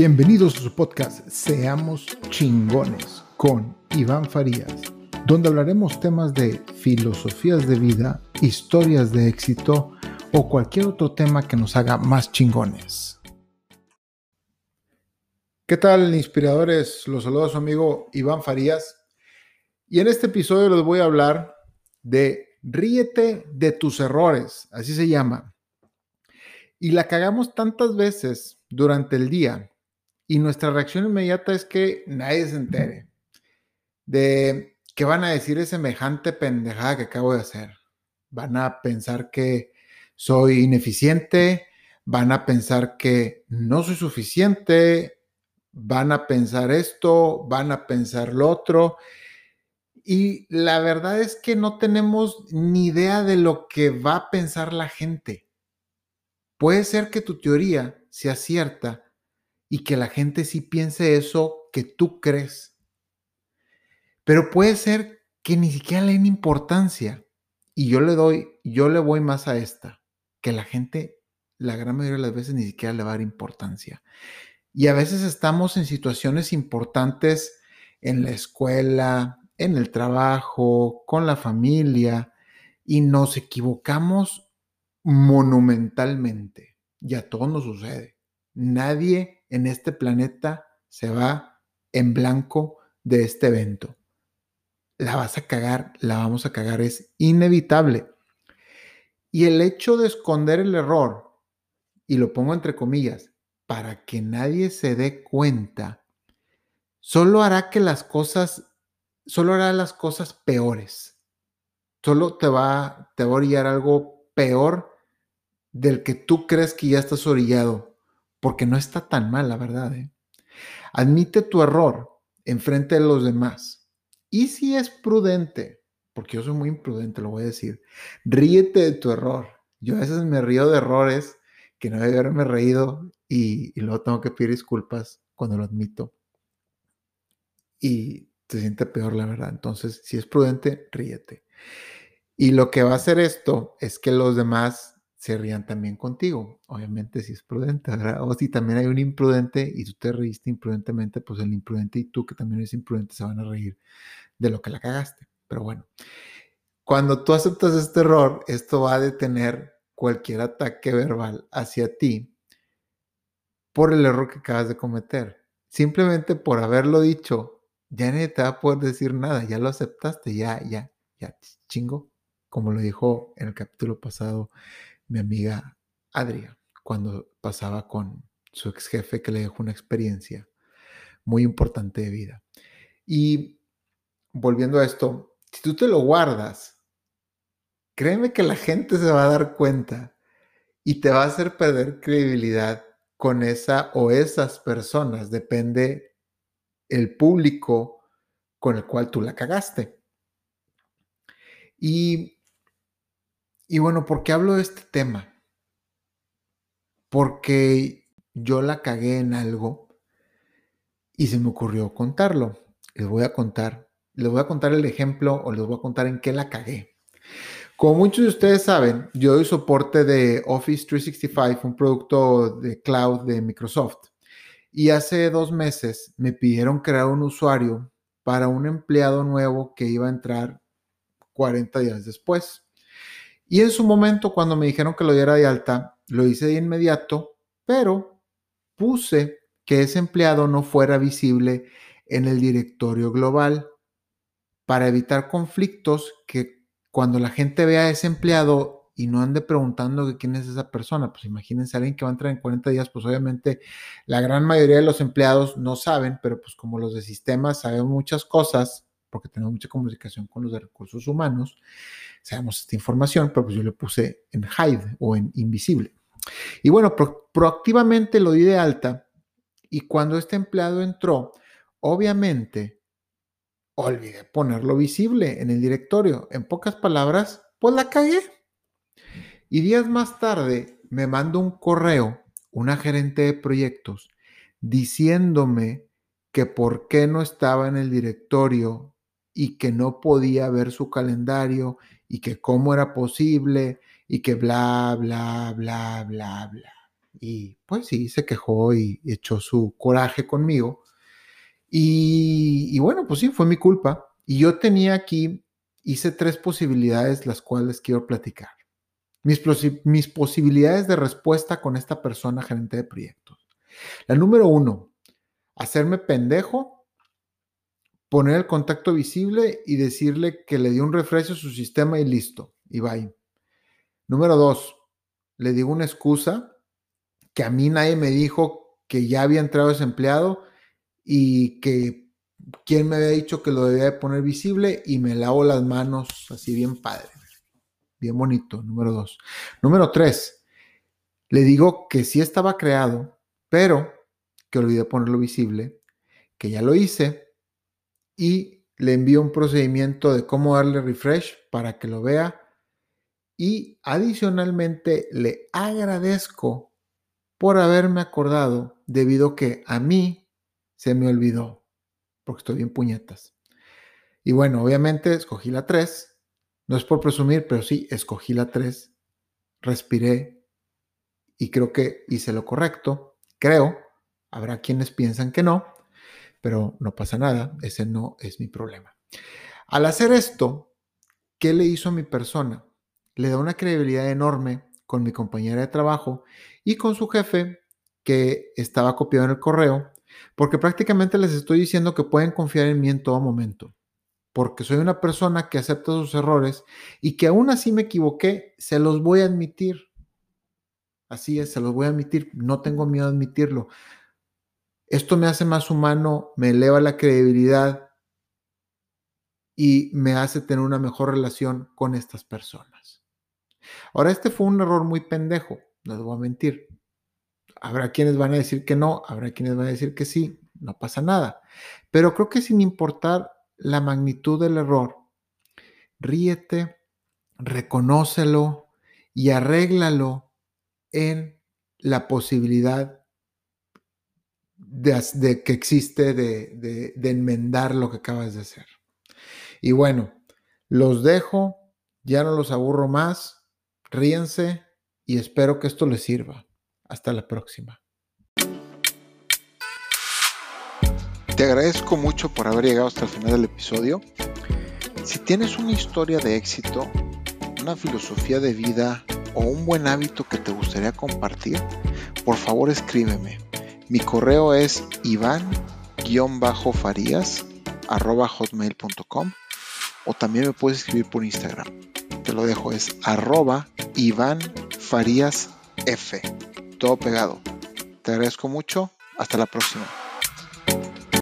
Bienvenidos a su podcast Seamos chingones con Iván Farías, donde hablaremos temas de filosofías de vida, historias de éxito o cualquier otro tema que nos haga más chingones. ¿Qué tal, inspiradores? Los saluda su amigo Iván Farías. Y en este episodio les voy a hablar de Ríete de tus errores, así se llama. Y la cagamos tantas veces durante el día y nuestra reacción inmediata es que nadie se entere de qué van a decir es semejante pendejada que acabo de hacer. Van a pensar que soy ineficiente, van a pensar que no soy suficiente, van a pensar esto, van a pensar lo otro. Y la verdad es que no tenemos ni idea de lo que va a pensar la gente. Puede ser que tu teoría sea cierta, y que la gente sí piense eso que tú crees. Pero puede ser que ni siquiera le den importancia. Y yo le doy, yo le voy más a esta, que la gente, la gran mayoría de las veces ni siquiera le va a dar importancia. Y a veces estamos en situaciones importantes en la escuela, en el trabajo, con la familia, y nos equivocamos monumentalmente. Y a todos nos sucede. Nadie en este planeta se va en blanco de este evento. La vas a cagar, la vamos a cagar, es inevitable. Y el hecho de esconder el error, y lo pongo entre comillas, para que nadie se dé cuenta, solo hará que las cosas, solo hará las cosas peores. Solo te va, te va a orillar algo peor del que tú crees que ya estás orillado porque no está tan mal, la verdad. ¿eh? Admite tu error enfrente de los demás. Y si es prudente, porque yo soy muy imprudente, lo voy a decir, ríete de tu error. Yo a veces me río de errores que no debe haberme reído y, y luego tengo que pedir disculpas cuando lo admito. Y te siente peor, la verdad. Entonces, si es prudente, ríete. Y lo que va a hacer esto es que los demás se rían también contigo. Obviamente si es prudente, ¿verdad? O si también hay un imprudente y tú te reíste imprudentemente, pues el imprudente y tú que también eres imprudente se van a reír de lo que la cagaste. Pero bueno, cuando tú aceptas este error, esto va a detener cualquier ataque verbal hacia ti por el error que acabas de cometer. Simplemente por haberlo dicho, ya nadie te va a poder decir nada, ya lo aceptaste, ya, ya, ya, chingo, como lo dijo en el capítulo pasado mi amiga Adria cuando pasaba con su ex jefe que le dejó una experiencia muy importante de vida. Y volviendo a esto, si tú te lo guardas, créeme que la gente se va a dar cuenta y te va a hacer perder credibilidad con esa o esas personas, depende el público con el cual tú la cagaste. Y y bueno, ¿por qué hablo de este tema? Porque yo la cagué en algo y se me ocurrió contarlo. Les voy a contar, les voy a contar el ejemplo o les voy a contar en qué la cagué. Como muchos de ustedes saben, yo doy soporte de Office 365, un producto de cloud de Microsoft. Y hace dos meses me pidieron crear un usuario para un empleado nuevo que iba a entrar 40 días después. Y en su momento, cuando me dijeron que lo diera de alta, lo hice de inmediato, pero puse que ese empleado no fuera visible en el directorio global para evitar conflictos que cuando la gente vea a ese empleado y no ande preguntando quién es esa persona, pues imagínense alguien que va a entrar en 40 días, pues obviamente la gran mayoría de los empleados no saben, pero pues como los de sistemas saben muchas cosas, porque tenemos mucha comunicación con los de recursos humanos, sabemos esta información, pero pues yo le puse en hide o en invisible. Y bueno, proactivamente lo di de alta y cuando este empleado entró, obviamente olvidé ponerlo visible en el directorio. En pocas palabras, pues la cagué. Y días más tarde me mandó un correo, una gerente de proyectos, diciéndome que por qué no estaba en el directorio y que no podía ver su calendario y que cómo era posible y que bla, bla, bla, bla, bla. Y pues sí, se quejó y, echó su coraje conmigo. Y, bueno, pues sí, fue mi culpa. Y yo tenía aquí, hice tres posibilidades, las cuales quiero platicar. Mis, mis posibilidades de respuesta con esta persona gerente de proyectos. La número uno, hacerme pendejo, poner el contacto visible y decirle que le dio un refresco a su sistema y listo. Y bye. Número dos, le digo una excusa que a mí nadie me dijo que ya había entrado desempleado y que quién me había dicho que lo debía de poner visible y me lavo las manos así bien padre, bien bonito, número dos. Número tres, le digo que sí estaba creado, pero que olvidé ponerlo visible, que ya lo hice y le envío un procedimiento de cómo darle refresh para que lo vea y adicionalmente le agradezco por haberme acordado debido que a mí se me olvidó, porque estoy bien puñetas. Y bueno, obviamente escogí la 3, no es por presumir, pero sí, escogí la 3, respiré y creo que hice lo correcto, creo, habrá quienes piensan que no, pero no pasa nada, ese no es mi problema. Al hacer esto, ¿qué le hizo a mi persona? le da una credibilidad enorme con mi compañera de trabajo y con su jefe que estaba copiado en el correo, porque prácticamente les estoy diciendo que pueden confiar en mí en todo momento, porque soy una persona que acepta sus errores y que aún así me equivoqué, se los voy a admitir. Así es, se los voy a admitir, no tengo miedo a admitirlo. Esto me hace más humano, me eleva la credibilidad y me hace tener una mejor relación con estas personas. Ahora, este fue un error muy pendejo, no les voy a mentir. Habrá quienes van a decir que no, habrá quienes van a decir que sí, no pasa nada. Pero creo que sin importar la magnitud del error, ríete, reconócelo y arréglalo en la posibilidad de, que existe de, de enmendar lo que acabas de hacer. Y bueno, los dejo, ya no los aburro más ríense y espero que esto les sirva. Hasta la próxima. Te agradezco mucho por haber llegado hasta el final del episodio. Si tienes una historia de éxito, una filosofía de vida o un buen hábito que te gustaría compartir, por favor escríbeme. Mi correo es iván-farías.com o también me puedes escribir por Instagram. Te lo dejo, es arroba. Todo pegado. Te agradezco mucho. Hasta la próxima.